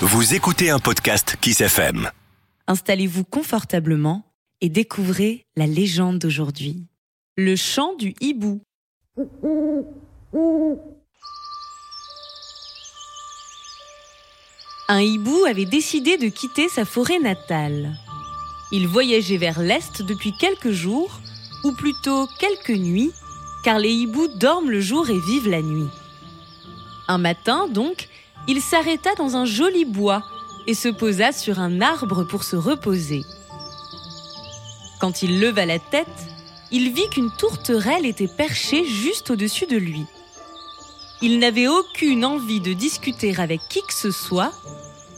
Vous écoutez un podcast Kiss FM. Installez-vous confortablement et découvrez la légende d'aujourd'hui. Le chant du hibou. Un hibou avait décidé de quitter sa forêt natale. Il voyageait vers l'est depuis quelques jours, ou plutôt quelques nuits, car les hiboux dorment le jour et vivent la nuit. Un matin, donc, il s'arrêta dans un joli bois et se posa sur un arbre pour se reposer. Quand il leva la tête, il vit qu'une tourterelle était perchée juste au-dessus de lui. Il n'avait aucune envie de discuter avec qui que ce soit,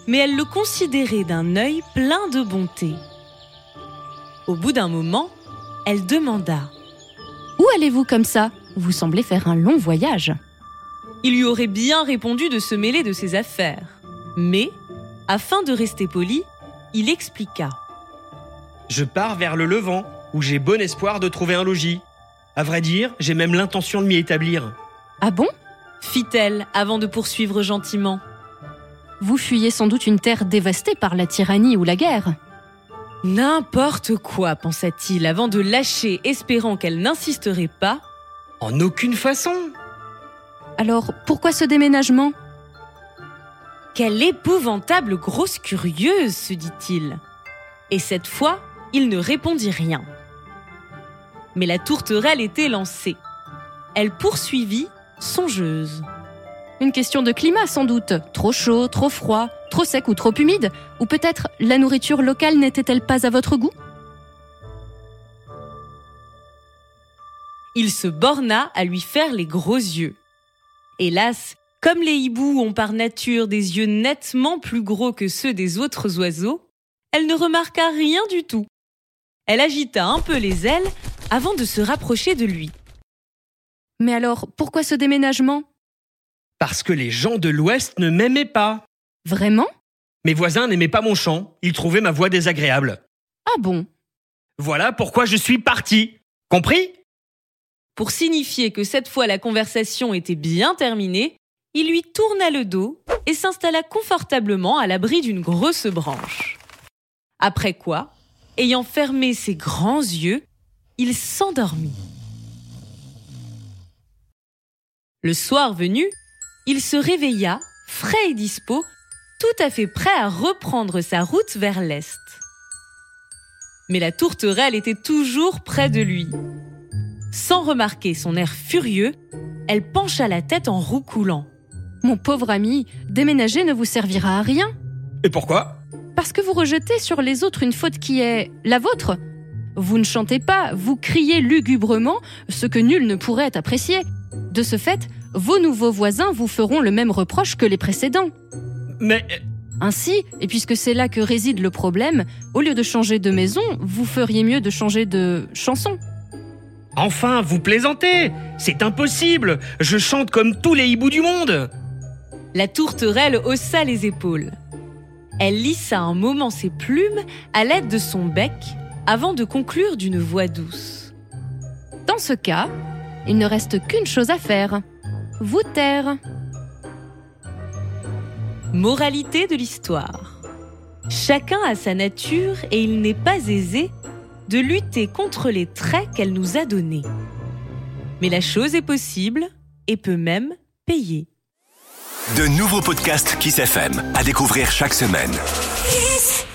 mais elle le considérait d'un œil plein de bonté. Au bout d'un moment, elle demanda Où allez-vous comme ça? Vous semblez faire un long voyage. Il lui aurait bien répondu de se mêler de ses affaires. Mais, afin de rester poli, il expliqua. Je pars vers le Levant, où j'ai bon espoir de trouver un logis. À vrai dire, j'ai même l'intention de m'y établir. Ah bon? Fit-elle avant de poursuivre gentiment. Vous fuyez sans doute une terre dévastée par la tyrannie ou la guerre. N'importe quoi, pensa-t-il avant de lâcher, espérant qu'elle n'insisterait pas. En aucune façon. Alors, pourquoi ce déménagement? Quelle épouvantable grosse curieuse, se dit-il. Et cette fois, il ne répondit rien. Mais la tourterelle était lancée. Elle poursuivit, songeuse. Une question de climat sans doute. Trop chaud, trop froid, trop sec ou trop humide Ou peut-être la nourriture locale n'était-elle pas à votre goût? Il se borna à lui faire les gros yeux. Hélas, comme les hiboux ont par nature des yeux nettement plus gros que ceux des autres oiseaux, elle ne remarqua rien du tout. Elle agita un peu les ailes avant de se rapprocher de lui. Mais alors, pourquoi ce déménagement? Parce que les gens de l'Ouest ne m'aimaient pas. Vraiment? Mes voisins n'aimaient pas mon chant, ils trouvaient ma voix désagréable. Ah bon? Voilà pourquoi je suis parti. Compris? Pour signifier que cette fois la conversation était bien terminée, il lui tourna le dos et s'installa confortablement à l'abri d'une grosse branche. Après quoi, ayant fermé ses grands yeux, il s'endormit. Le soir venu, il se réveilla, frais et dispo, tout à fait prêt à reprendre sa route vers l'est. Mais la tourterelle était toujours près de lui. Sans remarquer son air furieux, elle pencha la tête en roucoulant. Mon pauvre ami, déménager ne vous servira à rien. Et pourquoi? Parce que vous rejetez sur les autres une faute qui est la vôtre. Vous ne chantez pas, vous criez lugubrement, ce que nul ne pourrait apprécier. De ce fait, vos nouveaux voisins vous feront le même reproche que les précédents. Mais Ainsi, et puisque c'est là que réside le problème, au lieu de changer de maison, vous feriez mieux de changer de chanson. Enfin, vous plaisantez C'est impossible Je chante comme tous les hiboux du monde La tourterelle haussa les épaules. Elle lissa un moment ses plumes à l'aide de son bec avant de conclure d'une voix douce. Dans ce cas, il ne reste qu'une chose à faire. Vous taire. Moralité de l'histoire. Chacun a sa nature et il n'est pas aisé de lutter contre les traits qu'elle nous a donnés. Mais la chose est possible et peut même payer. De nouveaux podcasts Kiss FM à découvrir chaque semaine. Kiss